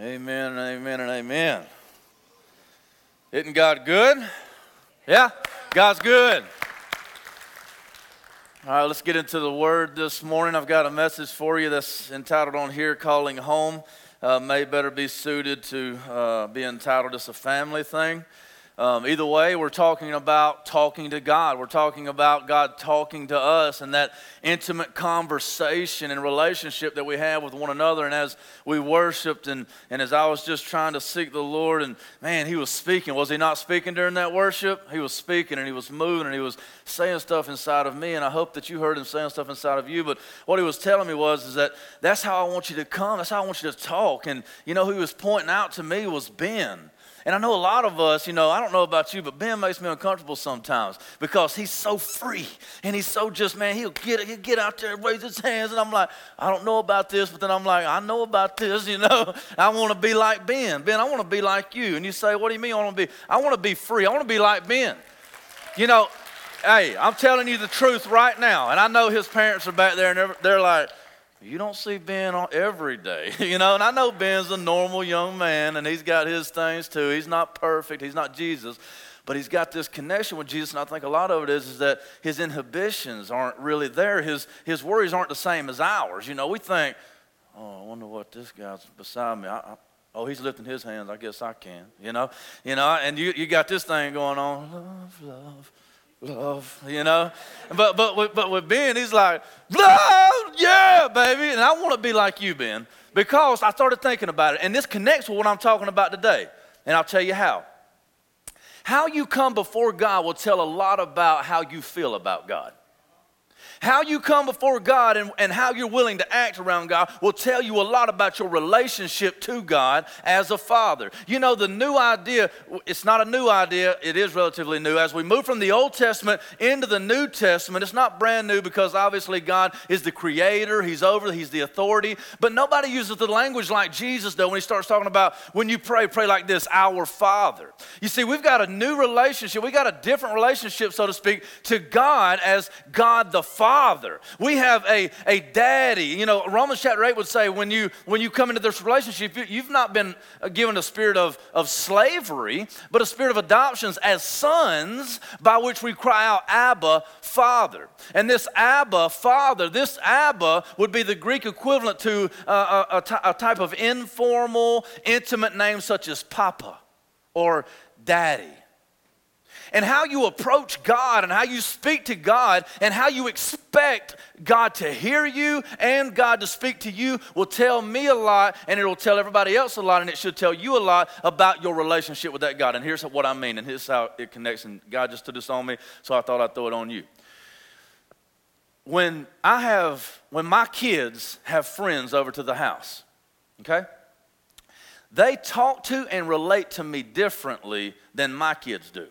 Amen amen and amen. Isn't God good? Yeah, God's good. All right, let's get into the word this morning. I've got a message for you that's entitled on here, Calling Home. Uh, may better be suited to uh, be entitled It's a Family Thing. Um, either way, we're talking about talking to God. We're talking about God talking to us and that intimate conversation and relationship that we have with one another. And as we worshiped and, and as I was just trying to seek the Lord, and man, He was speaking. Was He not speaking during that worship? He was speaking and He was moving and He was saying stuff inside of me. And I hope that you heard Him saying stuff inside of you. But what He was telling me was is that that's how I want you to come. That's how I want you to talk. And you know, who He was pointing out to me was Ben. And I know a lot of us, you know, I don't know about you, but Ben makes me uncomfortable sometimes because he's so free and he's so just, man, he'll get, he'll get out there and raise his hands. And I'm like, I don't know about this, but then I'm like, I know about this, you know. I want to be like Ben. Ben, I want to be like you. And you say, what do you mean I want to be? I want to be free. I want to be like Ben. You know, hey, I'm telling you the truth right now. And I know his parents are back there and they're, they're like, you don't see Ben every day, you know. And I know Ben's a normal young man, and he's got his things too. He's not perfect. He's not Jesus, but he's got this connection with Jesus. And I think a lot of it is, is that his inhibitions aren't really there. His his worries aren't the same as ours. You know, we think, oh, I wonder what this guy's beside me. I, I, oh, he's lifting his hands. I guess I can. You know, you know. And you you got this thing going on. Love, love love, you know. But but but with Ben, he's like, love, yeah, baby. And I want to be like you, Ben, because I started thinking about it, and this connects with what I'm talking about today. And I'll tell you how. How you come before God will tell a lot about how you feel about God. How you come before God and, and how you're willing to act around God will tell you a lot about your relationship to God as a father. You know, the new idea, it's not a new idea, it is relatively new. As we move from the Old Testament into the New Testament, it's not brand new because obviously God is the creator, He's over, He's the authority. But nobody uses the language like Jesus, though, when He starts talking about when you pray, pray like this, Our Father. You see, we've got a new relationship, we got a different relationship, so to speak, to God as God the Father father. We have a, a daddy. You know, Romans chapter 8 would say when you when you come into this relationship, you, have not been given a spirit of, of slavery, but a spirit of adoptions as sons by which we cry out, Abba, Father. And this Abba, Father, this Abba would be the Greek equivalent to uh, uh, a, a, a type of informal, intimate name such as Papa or Daddy and how you approach God and how you speak to God and how you expect God to hear you and God to speak to you will tell me a lot and it will tell everybody else a lot and it should tell you a lot about your relationship with that God. And here's what I mean and here's how it connects. And God just took this on me, so I thought I'd throw it on you. When I have, when my kids have friends over to the house, okay? They talk to and relate to me differently than my kids do.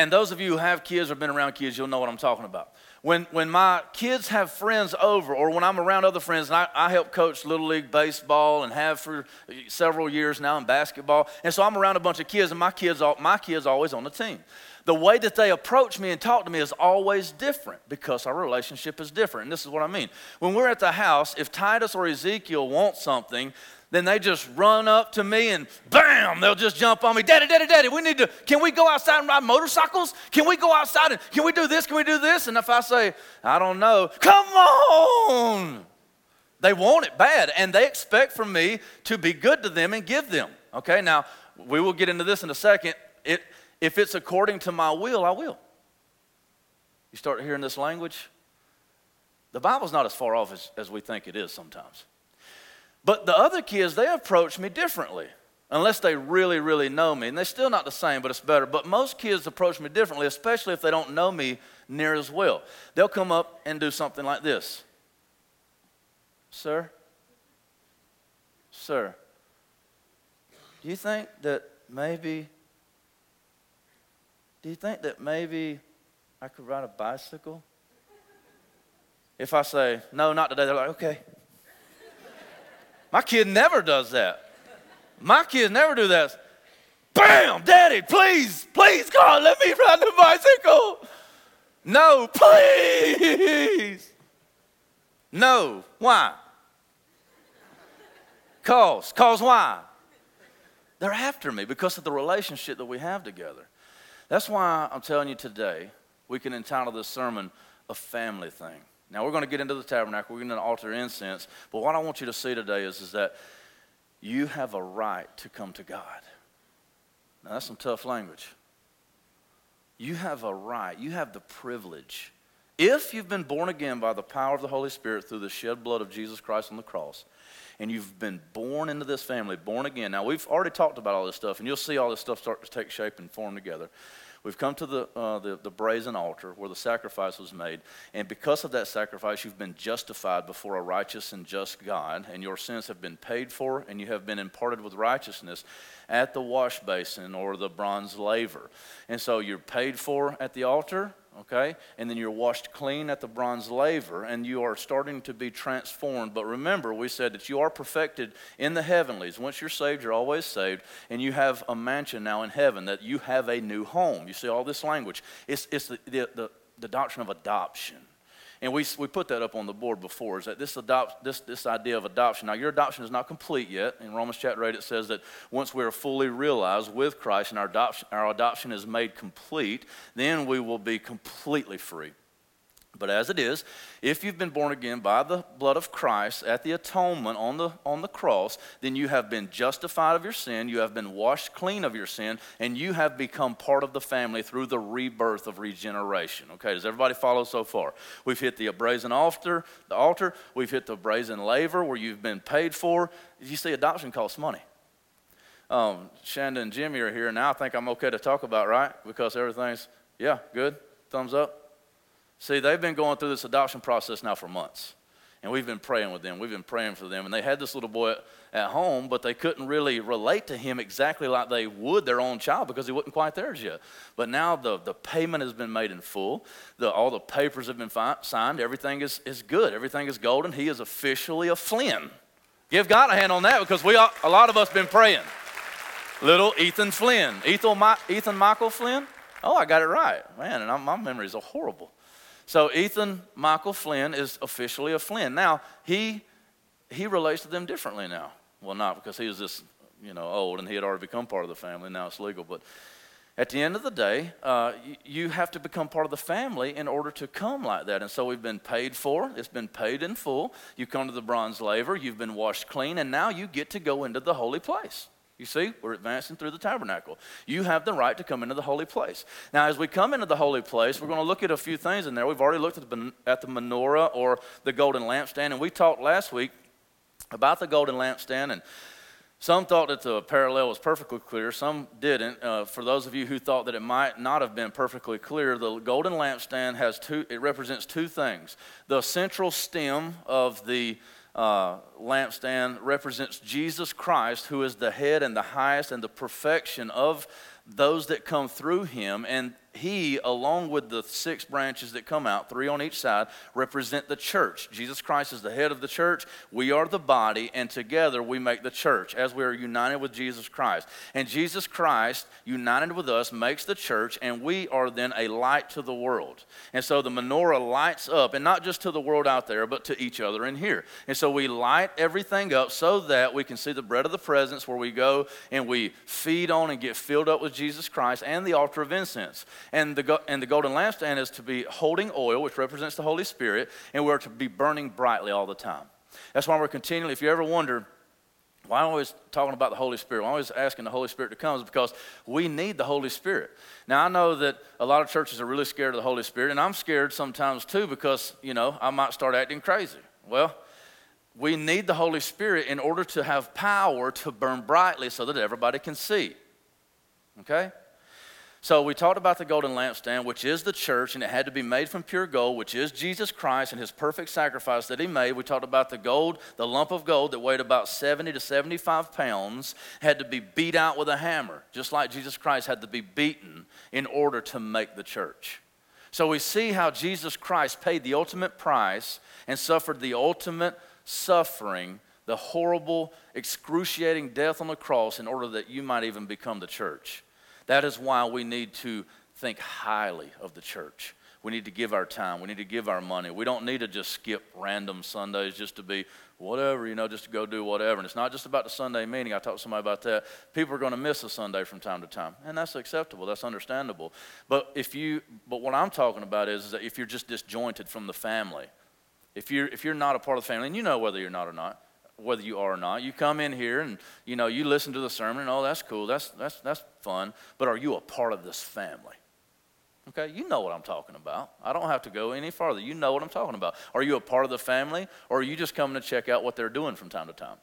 And those of you who have kids or been around kids, you'll know what I'm talking about. When, when my kids have friends over, or when I'm around other friends, and I, I help coach Little League Baseball and have for several years now in basketball. And so I'm around a bunch of kids, and my kids, my kids always on the team. The way that they approach me and talk to me is always different because our relationship is different. And this is what I mean. When we're at the house, if Titus or Ezekiel want something, then they just run up to me and bam, they'll just jump on me. Daddy, daddy, daddy, we need to, can we go outside and ride motorcycles? Can we go outside and can we do this? Can we do this? And if I say, I don't know, come on. They want it bad and they expect from me to be good to them and give them. Okay, now we will get into this in a second. It, if it's according to my will, I will. You start hearing this language? The Bible's not as far off as, as we think it is sometimes. But the other kids, they approach me differently, unless they really, really know me. And they're still not the same, but it's better. But most kids approach me differently, especially if they don't know me near as well. They'll come up and do something like this Sir, sir, do you think that maybe, do you think that maybe I could ride a bicycle? If I say, no, not today, they're like, okay. My kid never does that. My kids never do that. Bam, daddy, please, please, God, let me ride the bicycle. No, please. No. Why? Cause. Cause why? They're after me because of the relationship that we have together. That's why I'm telling you today, we can entitle this sermon a family thing. Now, we're going to get into the tabernacle, we're going to altar incense, but what I want you to see today is, is that you have a right to come to God. Now, that's some tough language. You have a right, you have the privilege. If you've been born again by the power of the Holy Spirit through the shed blood of Jesus Christ on the cross, and you've been born into this family, born again. Now, we've already talked about all this stuff, and you'll see all this stuff start to take shape and form together. We've come to the, uh, the, the, brazen altar where the sacrifice was made. And because of that sacrifice, you've been justified before a righteous and just God, and your sins have been paid for, and you have been imparted with righteousness at the wash basin or the bronze laver. And so you're paid for at the altar, okay? And then you're washed clean at the bronze laver, and you are starting to be transformed. But remember, we said that you are perfected in the heavenlies. Once you're saved, you're always saved, and you have a mansion now in heaven, that you have a new home. You see all this language. It's, it's the, the, the, the doctrine of adoption. And we, we put that up on the board before, is that this, adopt, this, this idea of adoption. Now, your adoption is not complete yet. In Romans chapter 8, it says that once we are fully realized with Christ and our adoption, our adoption is made complete, then we will be completely free. But as it is, if you've been born again by the blood of Christ at the atonement on the, on the cross, then you have been justified of your sin, you have been washed clean of your sin, and you have become part of the family through the rebirth of regeneration. Okay, does everybody follow so far? We've hit the brazen altar, the altar, we've hit the brazen laver where you've been paid for. You see, adoption costs money. Um, Shanda and Jimmy are here now. I think I'm okay to talk about, right? Because everything's, yeah, good. Thumbs up. See, they've been going through this adoption process now for months. And we've been praying with them. We've been praying for them. And they had this little boy at home, but they couldn't really relate to him exactly like they would their own child because he wasn't quite theirs yet. But now the, the payment has been made in full. The, all the papers have been fi- signed. Everything is, is good. Everything is golden. He is officially a Flynn. Give God a hand on that because we a lot of us been praying. Little Ethan Flynn. Ethan, Ethan Michael Flynn? Oh, I got it right. Man, and I'm, my memories are horrible. So Ethan Michael Flynn is officially a Flynn. Now, he, he relates to them differently now. Well, not because he was this, you know, old and he had already become part of the family. Now it's legal. But at the end of the day, uh, you, have to become part of the family in order to come like that. And so we've been paid for. It's been paid in full. You come to the bronze laver. You've been washed clean. And now you get to go into the holy place. You see, we're advancing through the tabernacle. You have the right to come into the holy place. Now, as we come into the holy place, we're going to look at a few things in there. We've already looked at the, at the menorah or the golden lampstand, and we talked last week about the golden lampstand, and some thought that the parallel was perfectly clear, some didn't. Uh, for those of you who thought that it might not have been perfectly clear, the golden lampstand has two, it represents two things. The central stem of the uh, lampstand represents Jesus Christ, who is the head and the highest and the perfection of those that come through him. And he, along with the six branches that come out, three on each side, represent the church. Jesus Christ is the head of the church. We are the body, and together we make the church as we are united with Jesus Christ. And Jesus Christ, united with us, makes the church, and we are then a light to the world. And so the menorah lights up, and not just to the world out there, but to each other in here. And so we light everything up so that we can see the bread of the presence where we go and we feed on and get filled up with Jesus Christ and the altar of incense. And the, and the golden lampstand is to be holding oil, which represents the Holy Spirit, and we're to be burning brightly all the time. That's why we're continually, if you ever wonder, why am always talking about the Holy Spirit? Why am always asking the Holy Spirit to come? Is because we need the Holy Spirit. Now, I know that a lot of churches are really scared of the Holy Spirit, and I'm scared sometimes too because, you know, I might start acting crazy. Well, we need the Holy Spirit in order to have power to burn brightly so that everybody can see. Okay? So we talked about the golden lampstand, which is the church, and it had to be made from pure gold, which is Jesus Christ and his perfect sacrifice that he made. We talked about the gold, the lump of gold that weighed about 70 to 75 pounds, had to be beat out with a hammer, just like Jesus Christ had to be beaten in order to make the church. So we see how Jesus Christ paid the ultimate price and suffered the ultimate suffering, the horrible, excruciating death on the cross in order that you might even become the church. That is why we need to think highly of the church. We need to give our time. We need to give our money. We don't need to just skip random Sundays just to be whatever, you know, just to go do whatever. And it's not just about the Sunday meeting. I talked to somebody about that. People are going to miss a Sunday from time to time, and that's acceptable. That's understandable. But if you, but what I'm talking about is, is that if you're just disjointed from the family, if you're if you're not a part of the family, and you know whether you're not or not, whether you are or not, you come in here and you know you listen to the sermon, and oh, that's cool, that's that's that's fun. But are you a part of this family? Okay, you know what I'm talking about. I don't have to go any farther. You know what I'm talking about. Are you a part of the family, or are you just coming to check out what they're doing from time to time?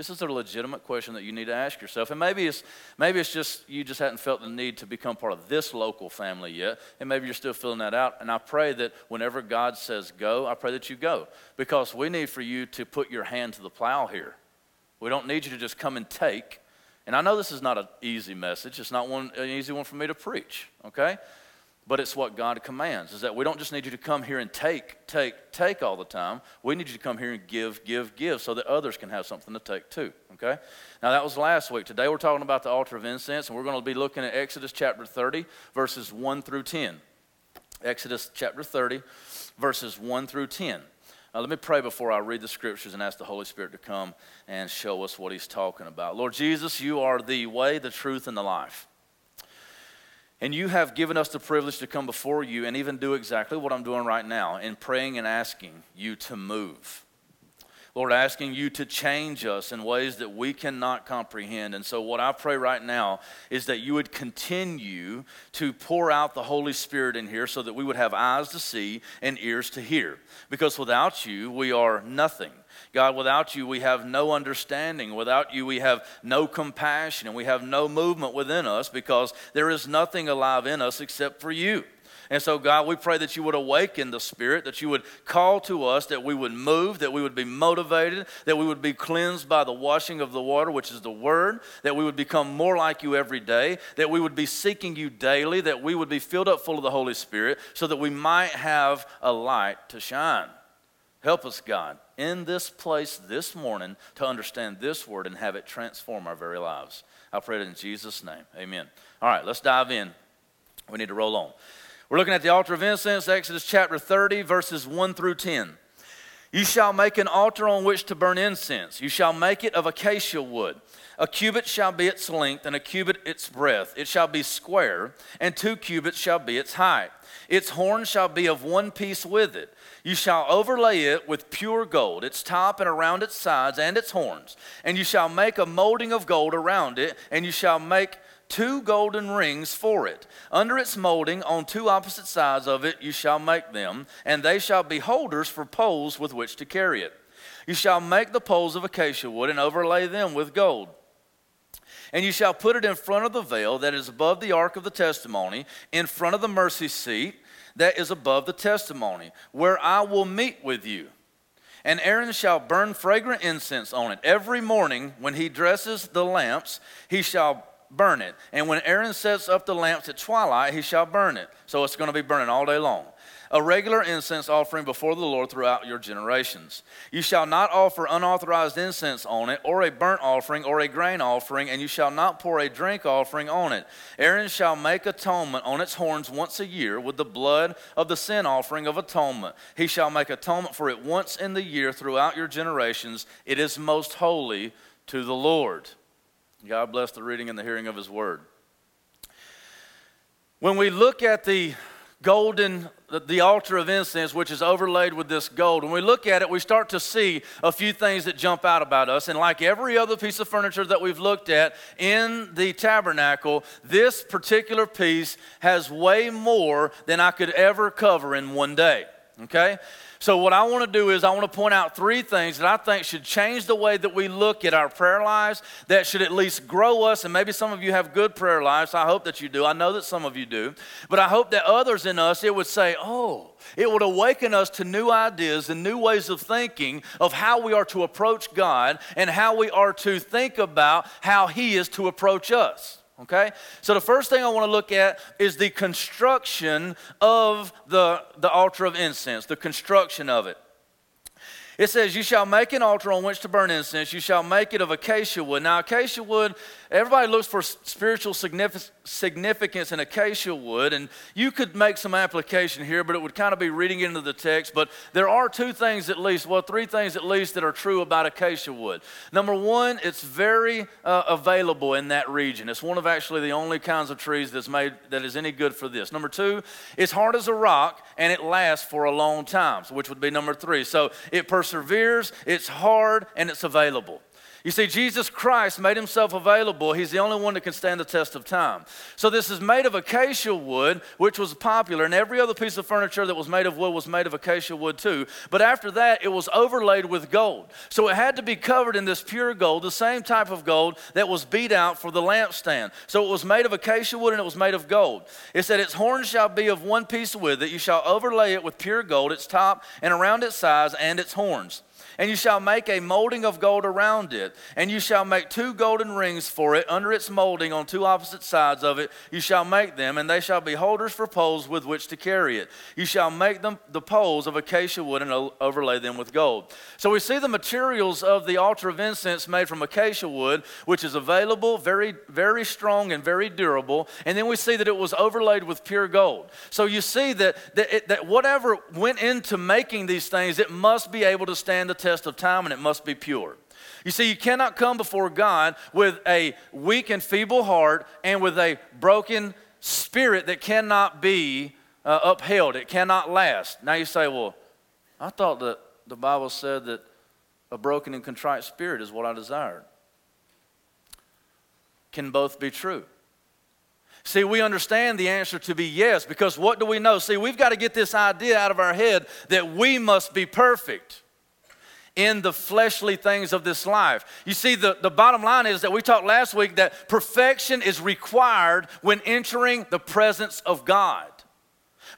This is a legitimate question that you need to ask yourself. And maybe it's, maybe it's just you just hadn't felt the need to become part of this local family yet, and maybe you're still filling that out. And I pray that whenever God says go, I pray that you go. Because we need for you to put your hand to the plow here. We don't need you to just come and take. And I know this is not an easy message. It's not one, an easy one for me to preach, okay? But it's what God commands is that we don't just need you to come here and take, take, take all the time. We need you to come here and give, give, give so that others can have something to take too. Okay? Now that was last week. Today we're talking about the altar of incense, and we're going to be looking at Exodus chapter 30, verses 1 through 10. Exodus chapter 30, verses 1 through 10. Now, let me pray before I read the scriptures and ask the Holy Spirit to come and show us what He's talking about. Lord Jesus, you are the way, the truth, and the life. And you have given us the privilege to come before you and even do exactly what I'm doing right now in praying and asking you to move. Lord, asking you to change us in ways that we cannot comprehend. And so, what I pray right now is that you would continue to pour out the Holy Spirit in here so that we would have eyes to see and ears to hear. Because without you, we are nothing. God, without you, we have no understanding. Without you, we have no compassion and we have no movement within us because there is nothing alive in us except for you. And so, God, we pray that you would awaken the Spirit, that you would call to us, that we would move, that we would be motivated, that we would be cleansed by the washing of the water, which is the Word, that we would become more like you every day, that we would be seeking you daily, that we would be filled up full of the Holy Spirit, so that we might have a light to shine. Help us, God, in this place this morning to understand this word and have it transform our very lives. I pray it in Jesus' name. Amen. All right, let's dive in. We need to roll on. We're looking at the altar of incense, Exodus chapter 30, verses 1 through 10. You shall make an altar on which to burn incense. You shall make it of acacia wood. A cubit shall be its length, and a cubit its breadth. It shall be square, and two cubits shall be its height. Its horn shall be of one piece with it. You shall overlay it with pure gold, its top and around its sides and its horns. And you shall make a molding of gold around it, and you shall make two golden rings for it. Under its molding, on two opposite sides of it, you shall make them, and they shall be holders for poles with which to carry it. You shall make the poles of acacia wood and overlay them with gold. And you shall put it in front of the veil that is above the ark of the testimony, in front of the mercy seat that is above the testimony, where I will meet with you. And Aaron shall burn fragrant incense on it. Every morning when he dresses the lamps, he shall burn it. And when Aaron sets up the lamps at twilight, he shall burn it. So it's going to be burning all day long. A regular incense offering before the Lord throughout your generations. You shall not offer unauthorized incense on it, or a burnt offering, or a grain offering, and you shall not pour a drink offering on it. Aaron shall make atonement on its horns once a year with the blood of the sin offering of atonement. He shall make atonement for it once in the year throughout your generations. It is most holy to the Lord. God bless the reading and the hearing of His word. When we look at the golden, the altar of incense, which is overlaid with this gold, when we look at it, we start to see a few things that jump out about us. And like every other piece of furniture that we've looked at in the tabernacle, this particular piece has way more than I could ever cover in one day. Okay? So, what I want to do is, I want to point out three things that I think should change the way that we look at our prayer lives, that should at least grow us. And maybe some of you have good prayer lives. I hope that you do. I know that some of you do. But I hope that others in us, it would say, oh, it would awaken us to new ideas and new ways of thinking of how we are to approach God and how we are to think about how He is to approach us. Okay? So the first thing I want to look at is the construction of the, the altar of incense, the construction of it. It says, You shall make an altar on which to burn incense. You shall make it of acacia wood. Now, acacia wood, everybody looks for spiritual significance in acacia wood, and you could make some application here, but it would kind of be reading into the text. But there are two things at least, well, three things at least that are true about acacia wood. Number one, it's very uh, available in that region. It's one of actually the only kinds of trees that's made that is any good for this. Number two, it's hard as a rock and it lasts for a long time, which would be number three. So it perseveres, it's hard, and it's available. You see, Jesus Christ made himself available. He's the only one that can stand the test of time. So, this is made of acacia wood, which was popular, and every other piece of furniture that was made of wood was made of acacia wood too. But after that, it was overlaid with gold. So, it had to be covered in this pure gold, the same type of gold that was beat out for the lampstand. So, it was made of acacia wood and it was made of gold. It said, Its horns shall be of one piece with it. You shall overlay it with pure gold, its top and around its sides and its horns. And you shall make a molding of gold around it. And you shall make two golden rings for it under its molding on two opposite sides of it. You shall make them, and they shall be holders for poles with which to carry it. You shall make them the poles of acacia wood and overlay them with gold. So we see the materials of the altar of incense made from acacia wood, which is available, very, very strong, and very durable. And then we see that it was overlaid with pure gold. So you see that, that, it, that whatever went into making these things, it must be able to stand the test test of time and it must be pure. You see, you cannot come before God with a weak and feeble heart and with a broken spirit that cannot be uh, upheld. It cannot last. Now you say, well, I thought that the Bible said that a broken and contrite spirit is what I desired. Can both be true? See, we understand the answer to be yes because what do we know? See, we've got to get this idea out of our head that we must be perfect in the fleshly things of this life. You see, the, the bottom line is that we talked last week that perfection is required when entering the presence of God.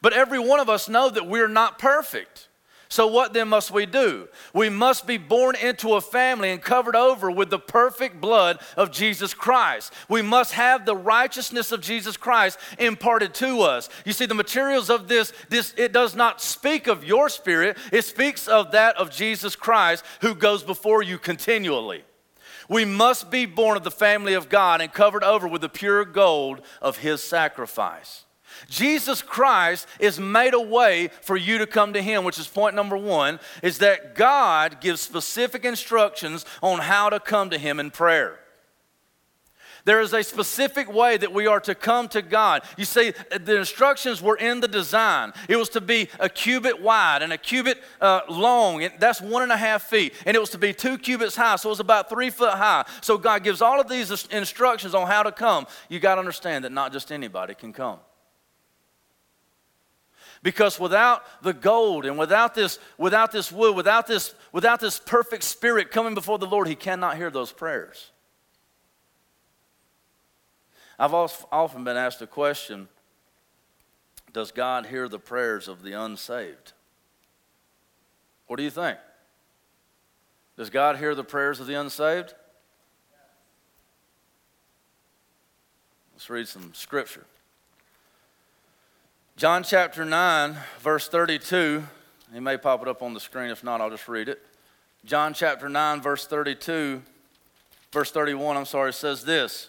But every one of us know that we're not perfect. So, what then must we do? We must be born into a family and covered over with the perfect blood of Jesus Christ. We must have the righteousness of Jesus Christ imparted to us. You see, the materials of this, this it does not speak of your spirit, it speaks of that of Jesus Christ who goes before you continually. We must be born of the family of God and covered over with the pure gold of his sacrifice. Jesus Christ is made a way for you to come to him, which is point number one, is that God gives specific instructions on how to come to him in prayer. There is a specific way that we are to come to God. You see, the instructions were in the design. It was to be a cubit wide and a cubit uh, long. And that's one and a half feet. And it was to be two cubits high, so it was about three foot high. So God gives all of these instructions on how to come. You got to understand that not just anybody can come. Because without the gold and without this, without this wood, without this, without this perfect spirit coming before the Lord, he cannot hear those prayers. I've often been asked a question Does God hear the prayers of the unsaved? What do you think? Does God hear the prayers of the unsaved? Let's read some scripture. John chapter 9, verse 32. He may pop it up on the screen. If not, I'll just read it. John chapter 9, verse 32, verse 31, I'm sorry, says this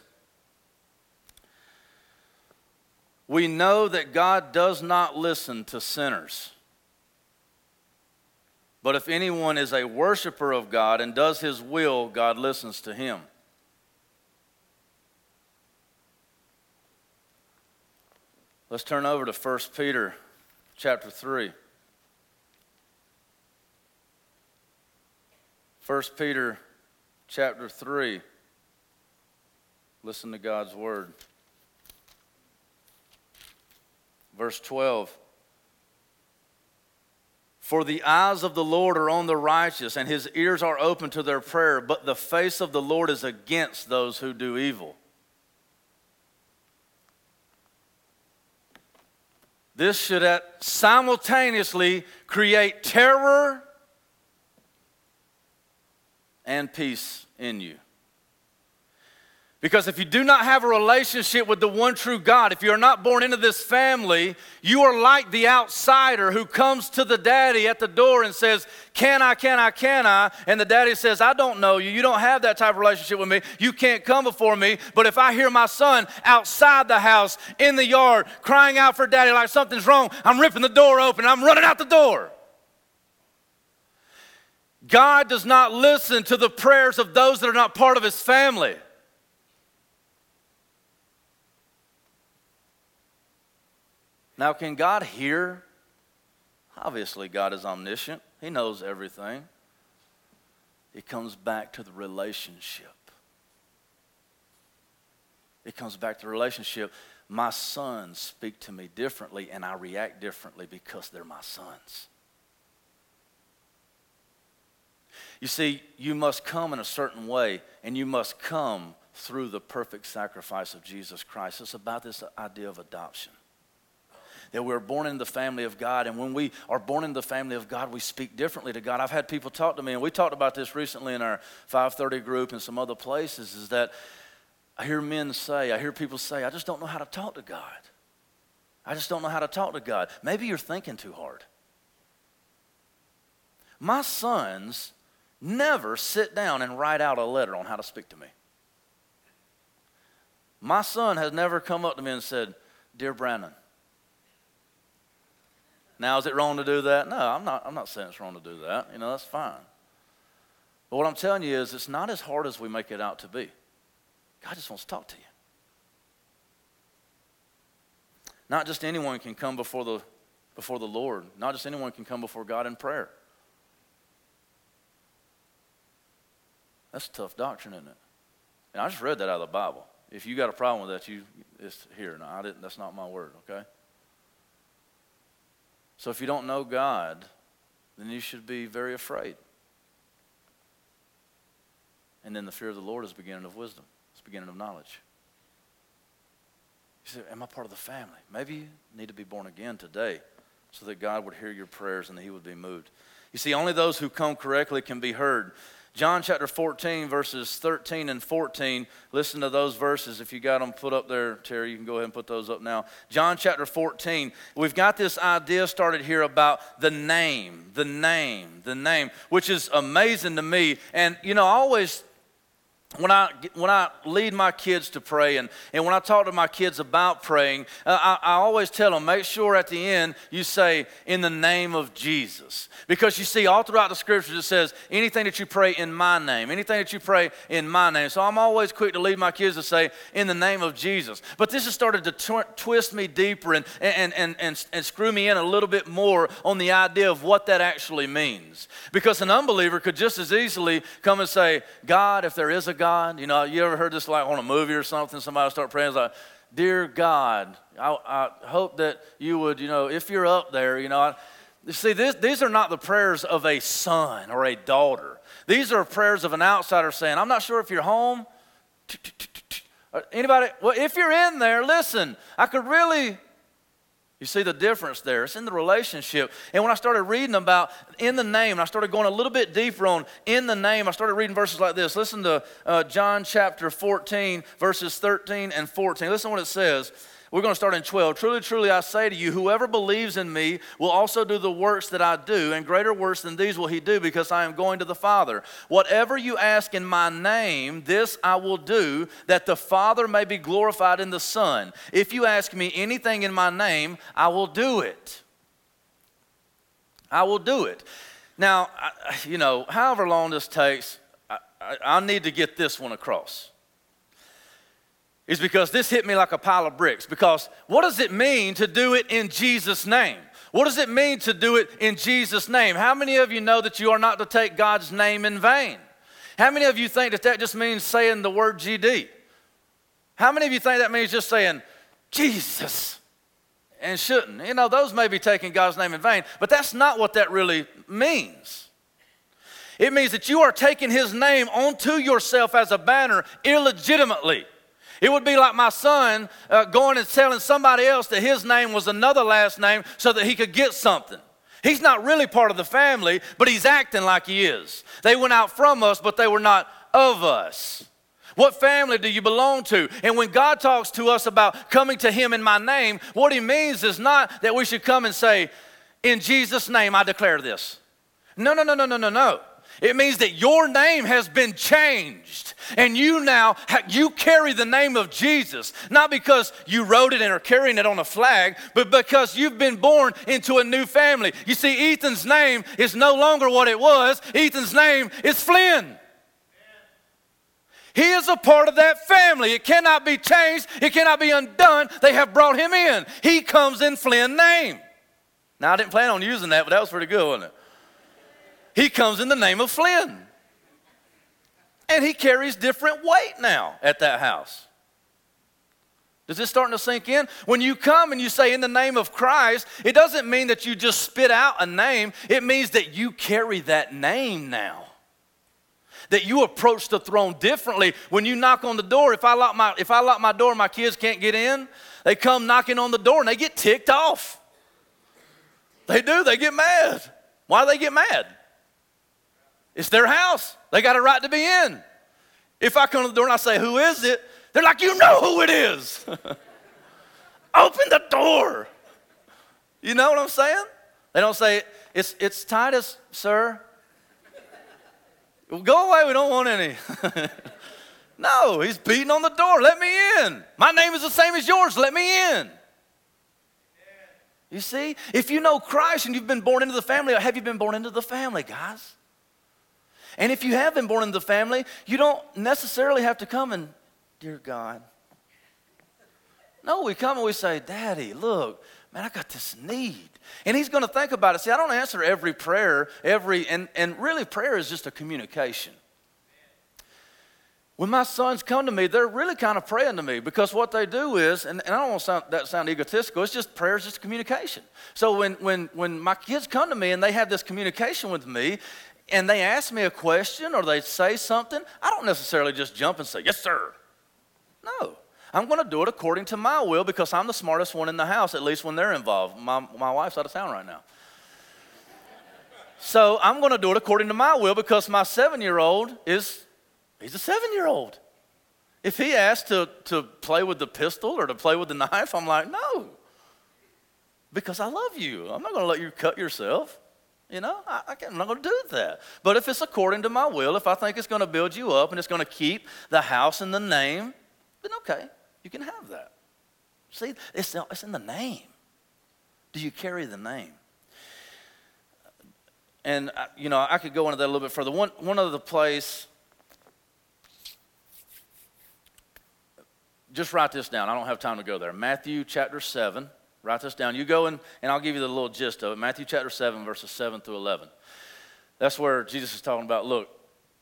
We know that God does not listen to sinners. But if anyone is a worshiper of God and does his will, God listens to him. Let's turn over to 1 Peter chapter 3. 1 Peter chapter 3. Listen to God's word. Verse 12. For the eyes of the Lord are on the righteous, and his ears are open to their prayer, but the face of the Lord is against those who do evil. This should simultaneously create terror and peace in you. Because if you do not have a relationship with the one true God, if you're not born into this family, you are like the outsider who comes to the daddy at the door and says, Can I, can I, can I? And the daddy says, I don't know you. You don't have that type of relationship with me. You can't come before me. But if I hear my son outside the house, in the yard, crying out for daddy like something's wrong, I'm ripping the door open. I'm running out the door. God does not listen to the prayers of those that are not part of his family. Now, can God hear? Obviously, God is omniscient, He knows everything. It comes back to the relationship. It comes back to the relationship. My sons speak to me differently, and I react differently because they're my sons. You see, you must come in a certain way, and you must come through the perfect sacrifice of Jesus Christ. It's about this idea of adoption that we're born in the family of God. And when we are born in the family of God, we speak differently to God. I've had people talk to me, and we talked about this recently in our 530 group and some other places, is that I hear men say, I hear people say, I just don't know how to talk to God. I just don't know how to talk to God. Maybe you're thinking too hard. My sons never sit down and write out a letter on how to speak to me. My son has never come up to me and said, Dear Brandon, now, is it wrong to do that? No, I'm not, I'm not saying it's wrong to do that. You know, that's fine. But what I'm telling you is it's not as hard as we make it out to be. God just wants to talk to you. Not just anyone can come before the, before the Lord. Not just anyone can come before God in prayer. That's tough doctrine, isn't it? And I just read that out of the Bible. If you got a problem with that, you it's here. No, I didn't. That's not my word. Okay. So if you don't know God, then you should be very afraid. And then the fear of the Lord is the beginning of wisdom, it's the beginning of knowledge. You say, Am I part of the family? Maybe you need to be born again today so that God would hear your prayers and that He would be moved. You see, only those who come correctly can be heard. John chapter 14, verses 13 and 14. Listen to those verses. If you got them put up there, Terry, you can go ahead and put those up now. John chapter 14. We've got this idea started here about the name, the name, the name, which is amazing to me. And, you know, I always when I, when I lead my kids to pray and, and when I talk to my kids about praying, uh, I, I always tell them make sure at the end you say, in the name of Jesus. Because you see, all throughout the scriptures it says, anything that you pray in my name, anything that you pray in my name. So I'm always quick to lead my kids to say, in the name of Jesus. But this has started to tw- twist me deeper and, and, and, and, and screw me in a little bit more on the idea of what that actually means. Because an unbeliever could just as easily come and say, God, if there is a God, God. You know, you ever heard this like on a movie or something? Somebody start praying it's like, Dear God, I, I, hope that you would, you know, if you're up there, you know, I, see, this, these are not the prayers of a son or a daughter. These are prayers of an outsider saying, I'm not sure if you're home. Uh, anybody? Well, if you're in there, listen, I could really you see the difference there. It's in the relationship. And when I started reading about in the name, and I started going a little bit deeper on in the name, I started reading verses like this. Listen to uh, John chapter 14, verses 13 and 14. Listen to what it says. We're going to start in 12. Truly, truly, I say to you, whoever believes in me will also do the works that I do, and greater works than these will he do, because I am going to the Father. Whatever you ask in my name, this I will do, that the Father may be glorified in the Son. If you ask me anything in my name, I will do it. I will do it. Now, you know, however long this takes, I, I, I need to get this one across is because this hit me like a pile of bricks. Because what does it mean to do it in Jesus' name? What does it mean to do it in Jesus' name? How many of you know that you are not to take God's name in vain? How many of you think that that just means saying the word GD? How many of you think that means just saying Jesus and shouldn't? You know, those may be taking God's name in vain, but that's not what that really means. It means that you are taking his name onto yourself as a banner illegitimately. It would be like my son uh, going and telling somebody else that his name was another last name so that he could get something. He's not really part of the family, but he's acting like he is. They went out from us, but they were not of us. What family do you belong to? And when God talks to us about coming to Him in my name, what He means is not that we should come and say, In Jesus' name, I declare this. No, no, no, no, no, no, no. It means that your name has been changed and you now you carry the name of Jesus not because you wrote it and are carrying it on a flag but because you've been born into a new family. You see Ethan's name is no longer what it was. Ethan's name is Flynn. He is a part of that family. It cannot be changed, it cannot be undone. They have brought him in. He comes in Flynn's name. Now, I didn't plan on using that, but that was pretty good, wasn't it? He comes in the name of Flynn. And he carries different weight now at that house. Is this starting to sink in? When you come and you say in the name of Christ, it doesn't mean that you just spit out a name. It means that you carry that name now that you approach the throne differently when you knock on the door. If I lock my, if I lock my door, my kids can't get in. They come knocking on the door and they get ticked off. They do, they get mad. Why do they get mad? It's their house. They got a right to be in. If I come to the door and I say, Who is it? They're like, You know who it is. Open the door. You know what I'm saying? They don't say, It's, it's Titus, sir. Go away, we don't want any. no, he's beating on the door. Let me in. My name is the same as yours. Let me in. You see, if you know Christ and you've been born into the family, have you been born into the family, guys? And if you have been born into the family, you don't necessarily have to come and, dear God. No, we come and we say, Daddy, look, man, I got this need. And he's going to think about it. See, I don't answer every prayer, every, and, and really prayer is just a communication. When my sons come to me, they're really kind of praying to me because what they do is, and, and I don't want to sound, that sound egotistical, it's just prayer is just communication. So when, when, when my kids come to me and they have this communication with me, and they ask me a question or they say something, I don't necessarily just jump and say, Yes, sir. No. I'm going to do it according to my will because I'm the smartest one in the house, at least when they're involved. My, my wife's out of town right now. So I'm going to do it according to my will because my seven year old is, he's a seven year old. If he asks to, to play with the pistol or to play with the knife, I'm like, no, because I love you. I'm not going to let you cut yourself. You know, I, am not going to do that. But if it's according to my will, if I think it's going to build you up and it's going to keep the house and the name, then okay. You can have that. See, it's, it's in the name. Do you carry the name? And, uh, you know, I could go into that a little bit further. One, one other place, just write this down. I don't have time to go there. Matthew chapter 7. Write this down. You go and, and I'll give you the little gist of it. Matthew chapter 7, verses 7 through 11. That's where Jesus is talking about look,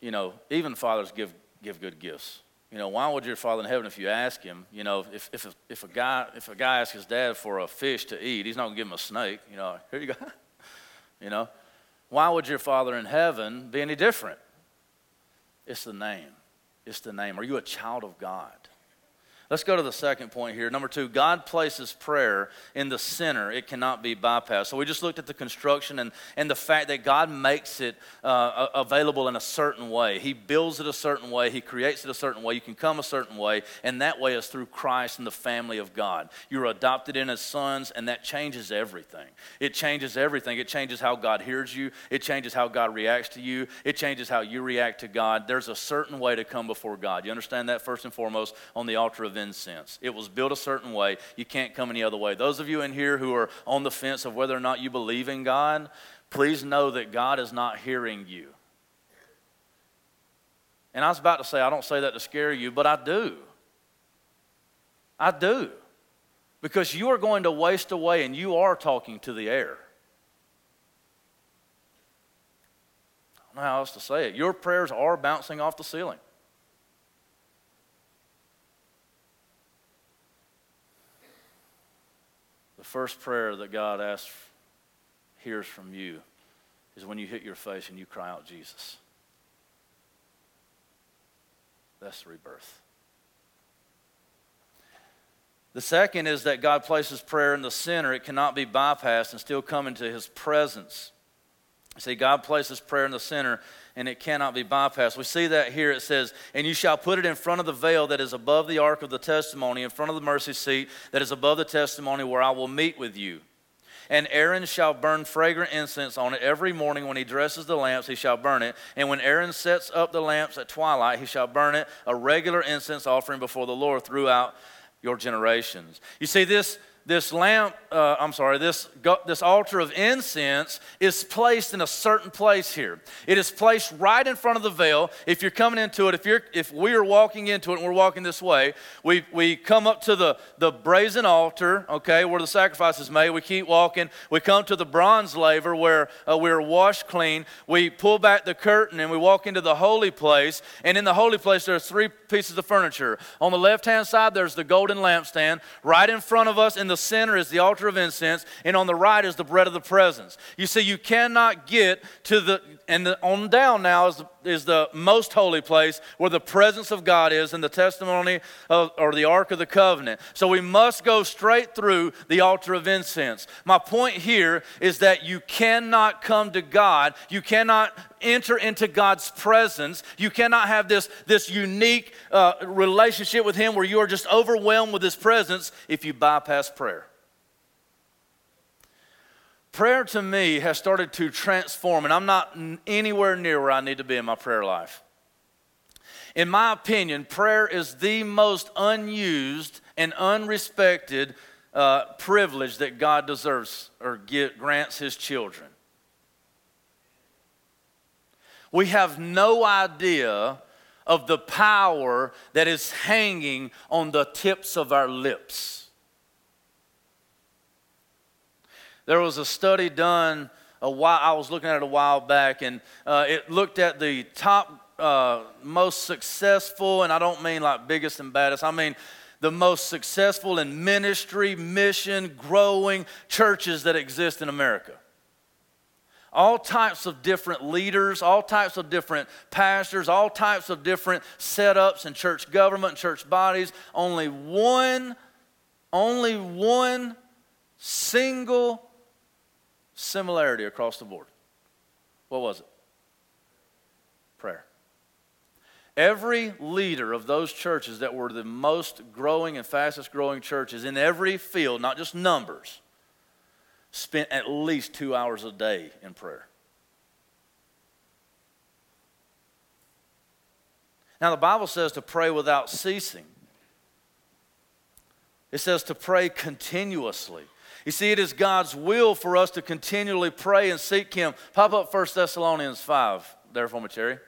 you know, even fathers give, give good gifts. You know, why would your Father in heaven, if you ask him, you know, if, if, a, if, a guy, if a guy asks his dad for a fish to eat, he's not going to give him a snake. You know, here you go. you know, why would your Father in heaven be any different? It's the name. It's the name. Are you a child of God? Let's go to the second point here. Number two, God places prayer in the center. It cannot be bypassed. So we just looked at the construction and, and the fact that God makes it uh, available in a certain way. He builds it a certain way, He creates it a certain way. You can come a certain way, and that way is through Christ and the family of God. You're adopted in as sons, and that changes everything. It changes everything. It changes how God hears you, it changes how God reacts to you, it changes how you react to God. There's a certain way to come before God. You understand that first and foremost on the altar of incense. It was built a certain way. You can't come any other way. Those of you in here who are on the fence of whether or not you believe in God, please know that God is not hearing you. And I was about to say, I don't say that to scare you, but I do. I do. Because you are going to waste away and you are talking to the air. I don't know how else to say it. Your prayers are bouncing off the ceiling. First prayer that God asks, hears from you is when you hit your face and you cry out, Jesus. That's rebirth. The second is that God places prayer in the center. It cannot be bypassed and still come into his presence. See, God places prayer in the center. And it cannot be bypassed. We see that here. It says, And you shall put it in front of the veil that is above the ark of the testimony, in front of the mercy seat that is above the testimony, where I will meet with you. And Aaron shall burn fragrant incense on it every morning when he dresses the lamps, he shall burn it. And when Aaron sets up the lamps at twilight, he shall burn it, a regular incense offering before the Lord throughout your generations. You see, this this lamp, uh, I'm sorry, this, this altar of incense is placed in a certain place here. It is placed right in front of the veil. If you're coming into it, if, you're, if we are walking into it and we're walking this way, we, we come up to the, the brazen altar, okay, where the sacrifice is made. We keep walking. We come to the bronze laver where uh, we're washed clean. We pull back the curtain and we walk into the holy place. And in the holy place, there's three pieces of furniture. On the left hand side, there's the golden lampstand. Right in front of us, in the center is the altar of incense, and on the right is the bread of the presence. You see, you cannot get to the, and the, on down now is the, is the most holy place where the presence of God is in the testimony of, or the Ark of the Covenant. So we must go straight through the altar of incense. My point here is that you cannot come to God, you cannot enter into God's presence. You cannot have this, this unique uh, relationship with Him where you are just overwhelmed with His presence if you bypass prayer. Prayer to me has started to transform, and I'm not anywhere near where I need to be in my prayer life. In my opinion, prayer is the most unused and unrespected uh, privilege that God deserves or get, grants His children. We have no idea of the power that is hanging on the tips of our lips. There was a study done a while, I was looking at it a while back, and uh, it looked at the top, uh, most successful, and I don't mean like biggest and baddest, I mean the most successful in ministry, mission, growing churches that exist in America all types of different leaders, all types of different pastors, all types of different setups in church government church bodies. Only one, only one single similarity across the board. What was it? Prayer. Every leader of those churches that were the most growing and fastest growing churches in every field, not just numbers, spent at least two hours a day in prayer. Now, the Bible says to pray without ceasing. It says to pray continuously. You see, it is God's will for us to continually pray and seek Him. Pop up 1 Thessalonians 5 there for me, Cherry.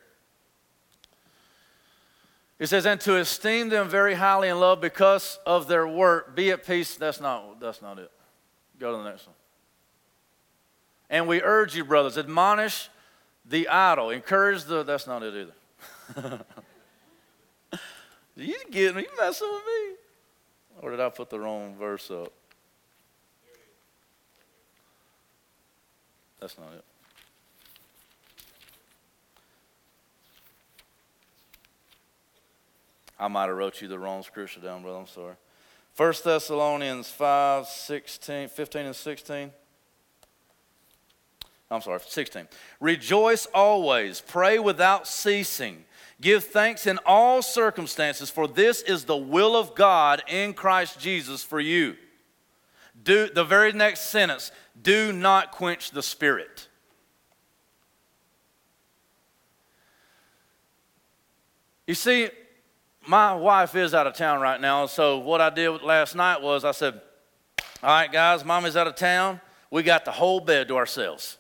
It says, and to esteem them very highly in love because of their work, be at peace. That's not, that's not it. Go to the next one. And we urge you, brothers, admonish the idle, encourage the. That's not it either. you getting me? You messing with me? Or did I put the wrong verse up? That's not it. I might have wrote you the wrong scripture down, brother. I'm sorry. 1 Thessalonians 5, 16, 15 and 16. I'm sorry, 16. Rejoice always, pray without ceasing. Give thanks in all circumstances, for this is the will of God in Christ Jesus for you. Do the very next sentence, do not quench the spirit. You see, my wife is out of town right now, so what I did last night was I said, All right, guys, mommy's out of town. We got the whole bed to ourselves.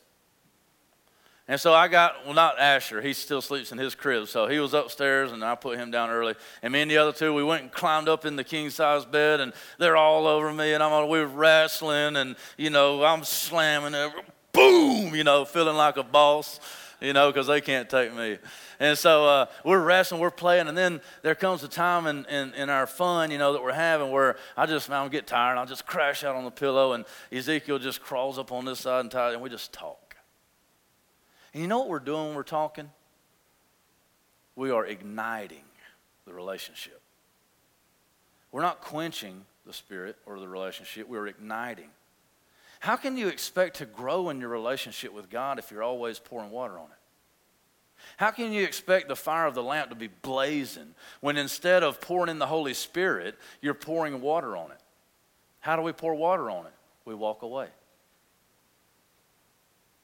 And so I got, well, not Asher, he still sleeps in his crib. So he was upstairs and I put him down early. And me and the other two, we went and climbed up in the king size bed and they're all over me. And I'm, we were wrestling and, you know, I'm slamming it, boom, you know, feeling like a boss, you know, because they can't take me. And so uh, we're wrestling, we're playing. And then there comes a time in, in, in our fun, you know, that we're having where I just, man, I get tired. and I'll just crash out on the pillow and Ezekiel just crawls up on this side and, tired, and we just talk. And you know what we're doing when we're talking? We are igniting the relationship. We're not quenching the spirit or the relationship, we're igniting. How can you expect to grow in your relationship with God if you're always pouring water on it? How can you expect the fire of the lamp to be blazing when instead of pouring in the Holy Spirit, you're pouring water on it? How do we pour water on it? We walk away.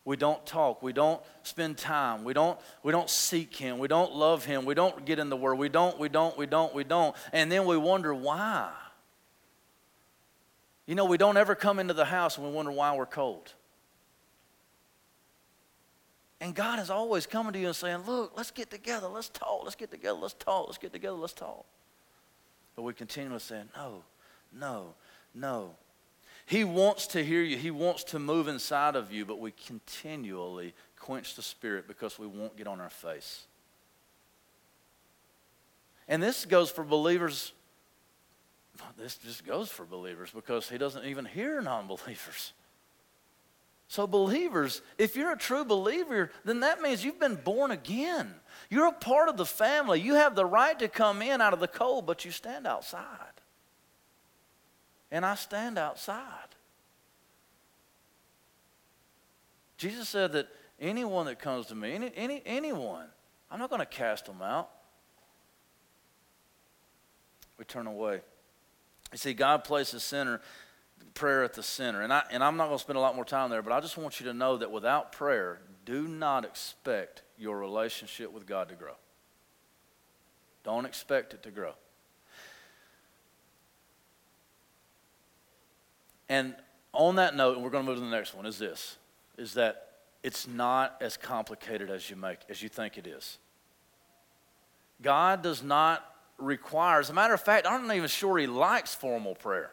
We don't talk. We don't spend time. We don't, we don't seek Him. We don't love Him. We don't get in the Word. We don't, we don't, we don't, we don't. And then we wonder why. You know, we don't ever come into the house and we wonder why we're cold. And God is always coming to you and saying, Look, let's get together, let's talk, let's get together, let's talk, let's get together, let's talk. But we continually say, No, no, no. He wants to hear you, He wants to move inside of you, but we continually quench the Spirit because we won't get on our face. And this goes for believers. This just goes for believers because He doesn't even hear non believers. So, believers, if you're a true believer, then that means you've been born again. You're a part of the family. You have the right to come in out of the cold, but you stand outside. And I stand outside. Jesus said that anyone that comes to me, any, any, anyone, I'm not going to cast them out. We turn away. You see, God places sinner prayer at the center. And, I, and I'm not going to spend a lot more time there, but I just want you to know that without prayer, do not expect your relationship with God to grow. Don't expect it to grow. And on that note, and we're going to move to the next one, is this is that it's not as complicated as you make as you think it is. God does not require, as a matter of fact, I'm not even sure he likes formal prayer.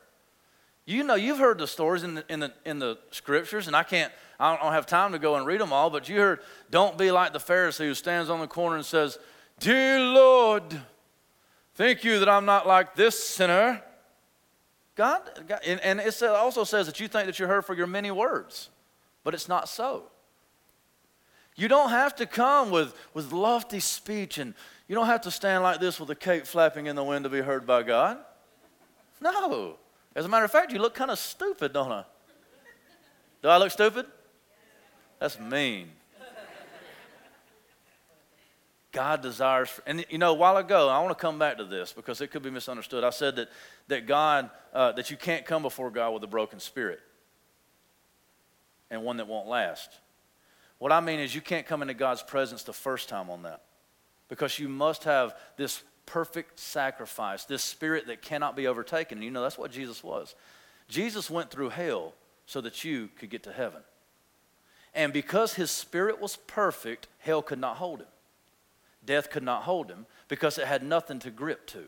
You know, you've heard the stories in the, in the, in the scriptures, and I can't, I don't have time to go and read them all, but you heard, don't be like the Pharisee who stands on the corner and says, Dear Lord, thank you that I'm not like this sinner. God, God and, and it also says that you think that you're heard for your many words, but it's not so. You don't have to come with, with lofty speech, and you don't have to stand like this with a cape flapping in the wind to be heard by God. No. As a matter of fact, you look kind of stupid, don't I? Do I look stupid? That's mean. God desires, for, and you know, a while ago, I want to come back to this because it could be misunderstood. I said that, that God, uh, that you can't come before God with a broken spirit and one that won't last. What I mean is, you can't come into God's presence the first time on that because you must have this perfect sacrifice, this spirit that cannot be overtaken. And you know, that's what Jesus was. Jesus went through hell so that you could get to heaven. And because his spirit was perfect, hell could not hold him. Death could not hold him because it had nothing to grip to.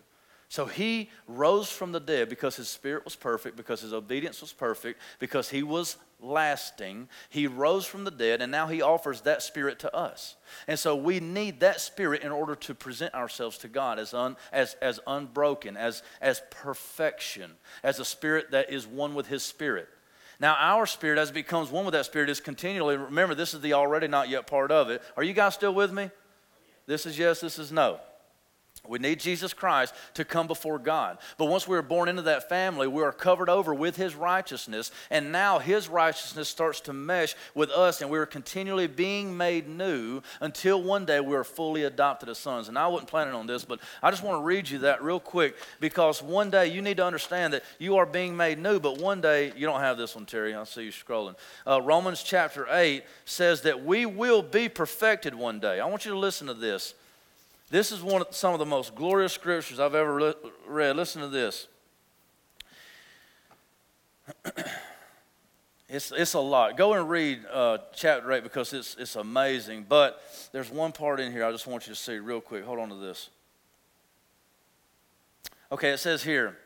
So he rose from the dead because his spirit was perfect, because his obedience was perfect, because he was lasting. He rose from the dead, and now he offers that spirit to us. And so we need that spirit in order to present ourselves to God as, un, as, as unbroken, as, as perfection, as a spirit that is one with his spirit. Now, our spirit, as it becomes one with that spirit, is continually, remember, this is the already not yet part of it. Are you guys still with me? This is yes, this is no. We need Jesus Christ to come before God. But once we are born into that family, we are covered over with His righteousness. And now His righteousness starts to mesh with us, and we are continually being made new until one day we are fully adopted as sons. And I wasn't planning on this, but I just want to read you that real quick because one day you need to understand that you are being made new, but one day you don't have this one, Terry. I see you scrolling. Uh, Romans chapter 8 says that we will be perfected one day. I want you to listen to this. This is one of some of the most glorious scriptures I've ever read. Listen to this. it's, it's a lot. Go and read uh, chapter 8 because it's, it's amazing. But there's one part in here I just want you to see real quick. Hold on to this. Okay, it says here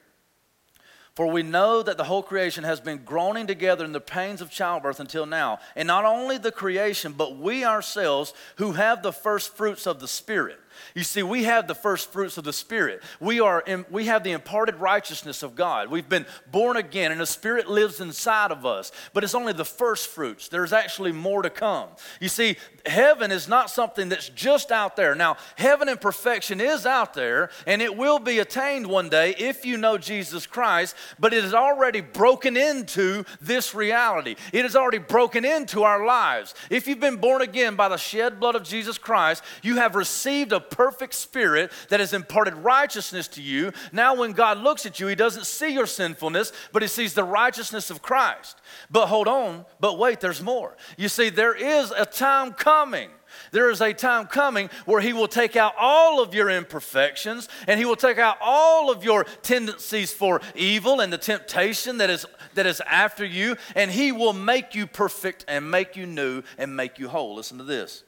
for we know that the whole creation has been groaning together in the pains of childbirth until now. And not only the creation, but we ourselves who have the first fruits of the Spirit. You see, we have the first fruits of the Spirit. We, are in, we have the imparted righteousness of God. We've been born again, and the Spirit lives inside of us. But it's only the first fruits. There's actually more to come. You see, heaven is not something that's just out there. Now, heaven and perfection is out there, and it will be attained one day if you know Jesus Christ, but it is already broken into this reality. It is already broken into our lives. If you've been born again by the shed blood of Jesus Christ, you have received a perfect spirit that has imparted righteousness to you. Now, when God looks at you, He doesn't see your sinfulness, but He sees the righteousness of Christ. But hold on, but wait, there's more. You see, there is a time coming. There is a time coming where He will take out all of your imperfections and He will take out all of your tendencies for evil and the temptation that is, that is after you, and He will make you perfect and make you new and make you whole. Listen to this.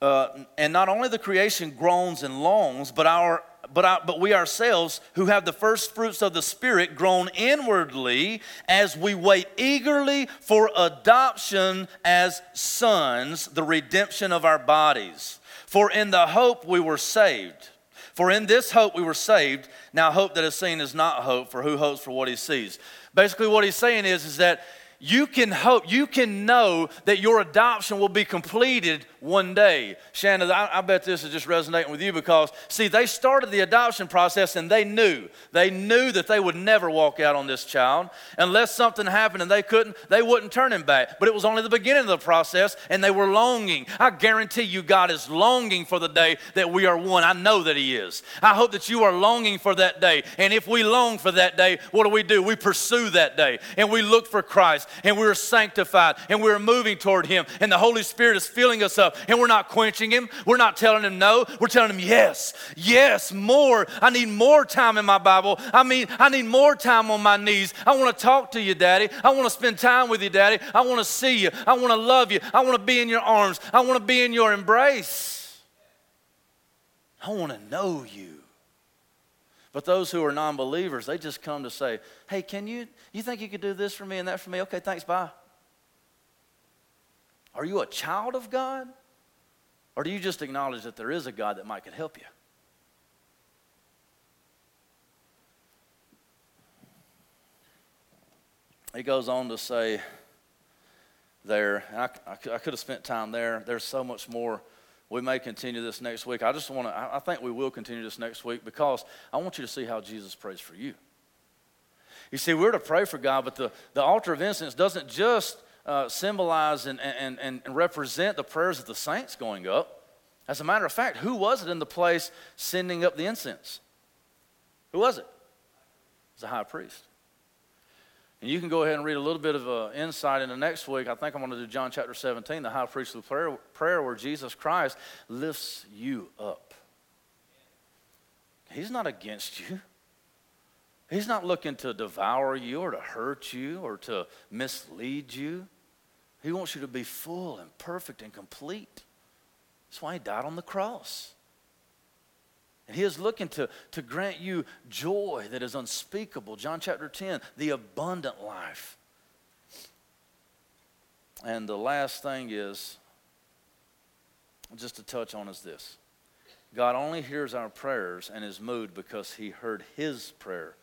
Uh, and not only the creation groans and longs, but our but, our, but we ourselves who have the first fruits of the Spirit groan inwardly as we wait eagerly for adoption as sons, the redemption of our bodies. For in the hope we were saved. For in this hope we were saved. Now, hope that is seen is not hope, for who hopes for what he sees? Basically, what he's saying is, is that you can hope, you can know that your adoption will be completed one day. Shannon, I, I, bet this is just resonating with you because, see, they started the adoption process and they knew. They knew that they would never walk out on this child. Unless something happened and they couldn't, they wouldn't turn him back. But it was only the beginning of the process and they were longing. I guarantee you, God is longing for the day that we are one. I know that He is. I hope that you are longing for that day. And if we long for that day, what do we do? We pursue that day and we look for Christ and we're sanctified and we're moving toward Him. And the Holy Spirit is filling us up. And we're not quenching him. We're not telling him no. We're telling him yes, yes, more. I need more time in my Bible. I mean, I need more time on my knees. I want to talk to you, Daddy. I want to spend time with you, Daddy. I want to see you. I want to love you. I want to be in your arms. I want to be in your embrace. I want to know you. But those who are non believers, they just come to say, hey, can you, you think you could do this for me and that for me? Okay, thanks, bye. Are you a child of God? Or do you just acknowledge that there is a God that might could help you? He goes on to say there, I, I, I could have spent time there. There's so much more. We may continue this next week. I just want to, I, think we will continue this next week because I want you to see how Jesus prays for you. You see, we're to pray for God, but the, the altar of incense doesn't just uh, symbolize and, and, and represent the prayers of the saints going up. As a matter of fact, who was it in the place sending up the incense? Who was it? It was the high priest. And you can go ahead and read a little bit of uh, insight into next week. I think I'm going to do John chapter 17, the high priestly prayer, prayer where Jesus Christ lifts you up. He's not against you. He's not looking to devour you or to hurt you or to mislead you. He wants you to be full and perfect and complete. That's why he died on the cross. And he is looking to, to grant you joy that is unspeakable. John chapter 10, the abundant life. And the last thing is, just to touch on, is this God only hears our prayers and is moved because he heard his prayer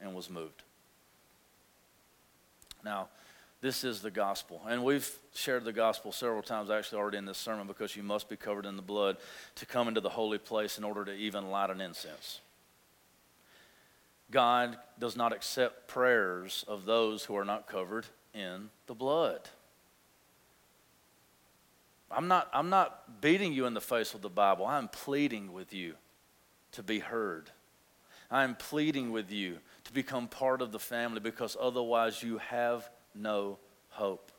and was moved. Now, this is the gospel. And we've shared the gospel several times actually already in this sermon because you must be covered in the blood to come into the holy place in order to even light an incense. God does not accept prayers of those who are not covered in the blood. I'm not, I'm not beating you in the face with the Bible. I'm pleading with you to be heard. I'm pleading with you to become part of the family because otherwise you have no hope.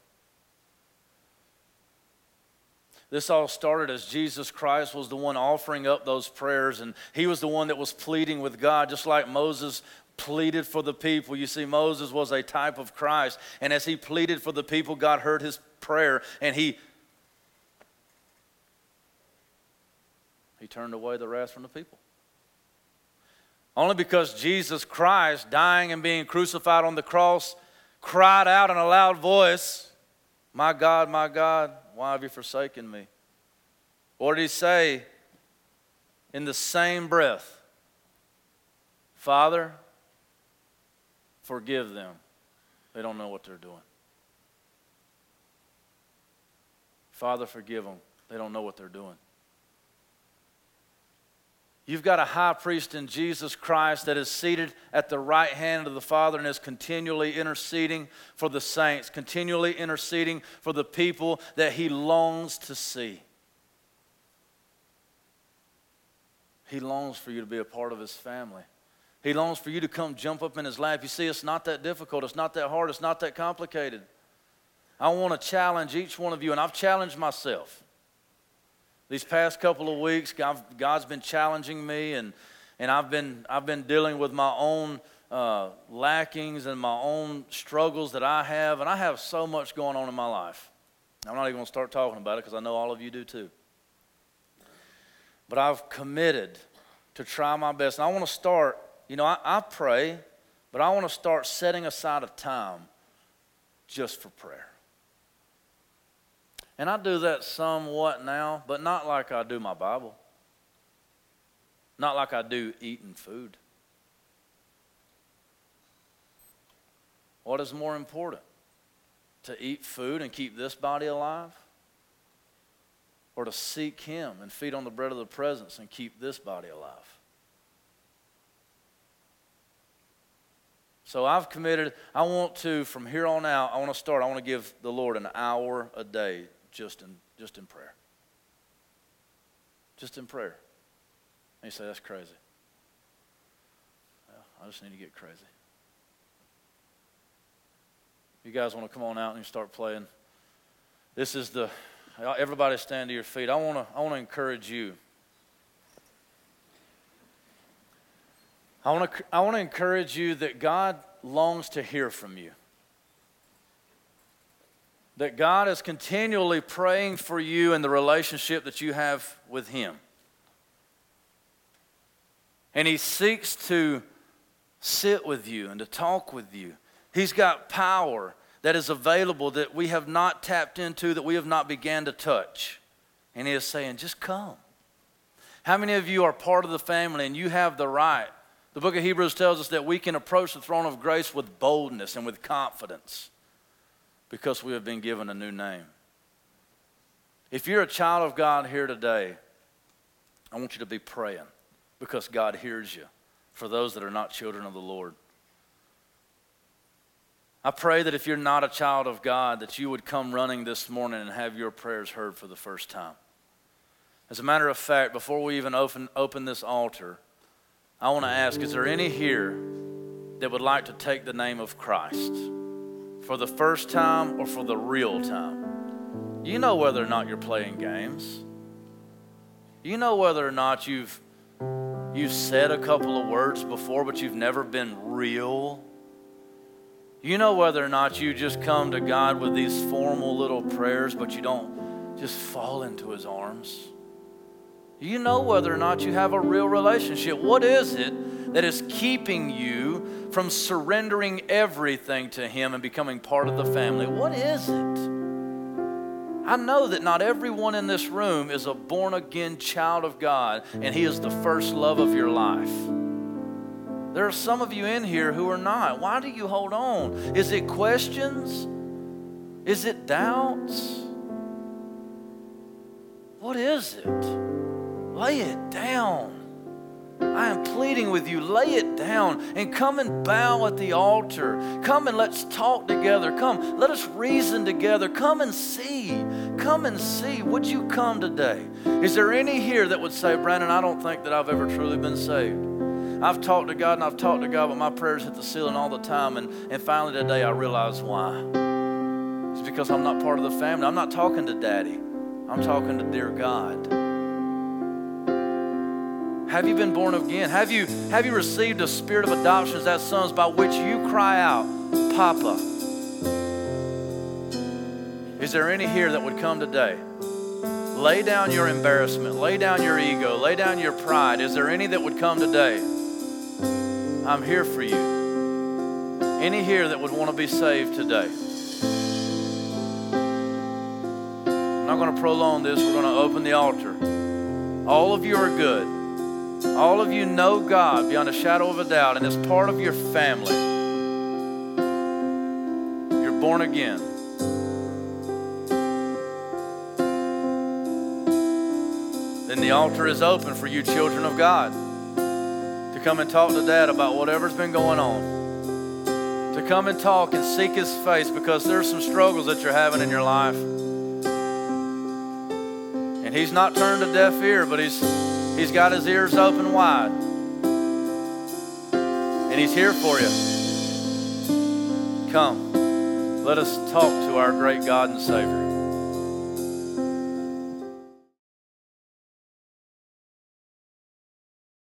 This all started as Jesus Christ was the one offering up those prayers, and he was the one that was pleading with God, just like Moses pleaded for the people. You see, Moses was a type of Christ, and as he pleaded for the people, God heard his prayer, and he he turned away the wrath from the people. Only because Jesus Christ, dying and being crucified on the cross, cried out in a loud voice, My God, my God, why have you forsaken me? What did he say? in the same breath, Father, forgive them. They don't know what they're doing. Father, forgive them. They don't know what they're doing. You've got a high priest in Jesus Christ that is seated at the right hand of the Father and is continually interceding for the saints, continually interceding for the people that he longs to see. He longs for you to be a part of his family. He longs for you to come jump up in his lap. You see, it's not that difficult, it's not that hard, it's not that complicated. I want to challenge each one of you, and I've challenged myself. These past couple of weeks, God, God's been challenging me, and, and I've, been, I've been dealing with my own uh, lackings and my own struggles that I have, and I have so much going on in my life. I'm not even going to start talking about it because I know all of you do too. But I've committed to try my best. And I want to start, you know, I, I pray, but I want to start setting aside a time just for prayer. And I do that somewhat now, but not like I do my Bible, not like I do eating food. What is more important? To eat food and keep this body alive? Or to seek Him and feed on the bread of the presence and keep this body alive? So I've committed, I want to, from here on out, I want to start, I want to give the Lord an hour a day just in, just in prayer. Just in prayer. And you say, that's crazy. Well, I just need to get crazy. You guys want to come on out and start playing? This is the, everybody stand to your feet. I want to, I want to encourage you. I want to, I want to encourage you that God longs to hear from you that God is continually praying for you in the relationship that you have with Him. And He seeks to sit with you and to talk with you. He's got power that is available that we have not tapped into, that we have not began to touch. And He is saying, just come. How many of you are part of the family and you have the right? The book of Hebrews tells us that we can approach the throne of grace with boldness and with confidence because we have been given a new name. If you're a child of God here today, I want you to be praying because God hears you for those that are not children of the Lord. I pray that if you're not a child of God, that you would come running this morning and have your prayers heard for the first time. As a matter of fact, before we even open, open this altar, I want to ask is there any here that would like to take the name of Christ? For the first time or for the real time. You know whether or not you're playing games. You know whether or not you've you've said a couple of words before but you've never been real. You know whether or not you just come to God with these formal little prayers but you don't just fall into his arms. You know whether or not you have a real relationship. What is it that is keeping you from surrendering everything to Him and becoming part of the family. What is it? I know that not everyone in this room is a born again child of God and He is the first love of your life. There are some of you in here who are not. Why do you hold on? Is it questions? Is it doubts? What is it? Lay it down. I am pleading with you, lay it down and come and bow at the altar. Come and let's talk together. Come, let us reason together. Come and see. Come and see. Would you come today? Is there any here that would say, Brandon, I don't think that I've ever truly been saved? I've talked to God and I've talked to God, but my prayers hit the ceiling all the time. And, and finally today I realize why. It's because I'm not part of the family. I'm not talking to daddy, I'm talking to dear God. Have you been born again? Have you, have you received a spirit of adoption as that sons by which you cry out, Papa? Is there any here that would come today? Lay down your embarrassment, lay down your ego, lay down your pride. Is there any that would come today? I'm here for you. Any here that would want to be saved today? I'm not going to prolong this. We're going to open the altar. All of you are good. All of you know God beyond a shadow of a doubt and is part of your family, you're born again. Then the altar is open for you, children of God, to come and talk to Dad about whatever's been going on. To come and talk and seek His face because there's some struggles that you're having in your life. And He's not turned a deaf ear, but He's He's got his ears open wide. And he's here for you. Come, let us talk to our great God and Savior.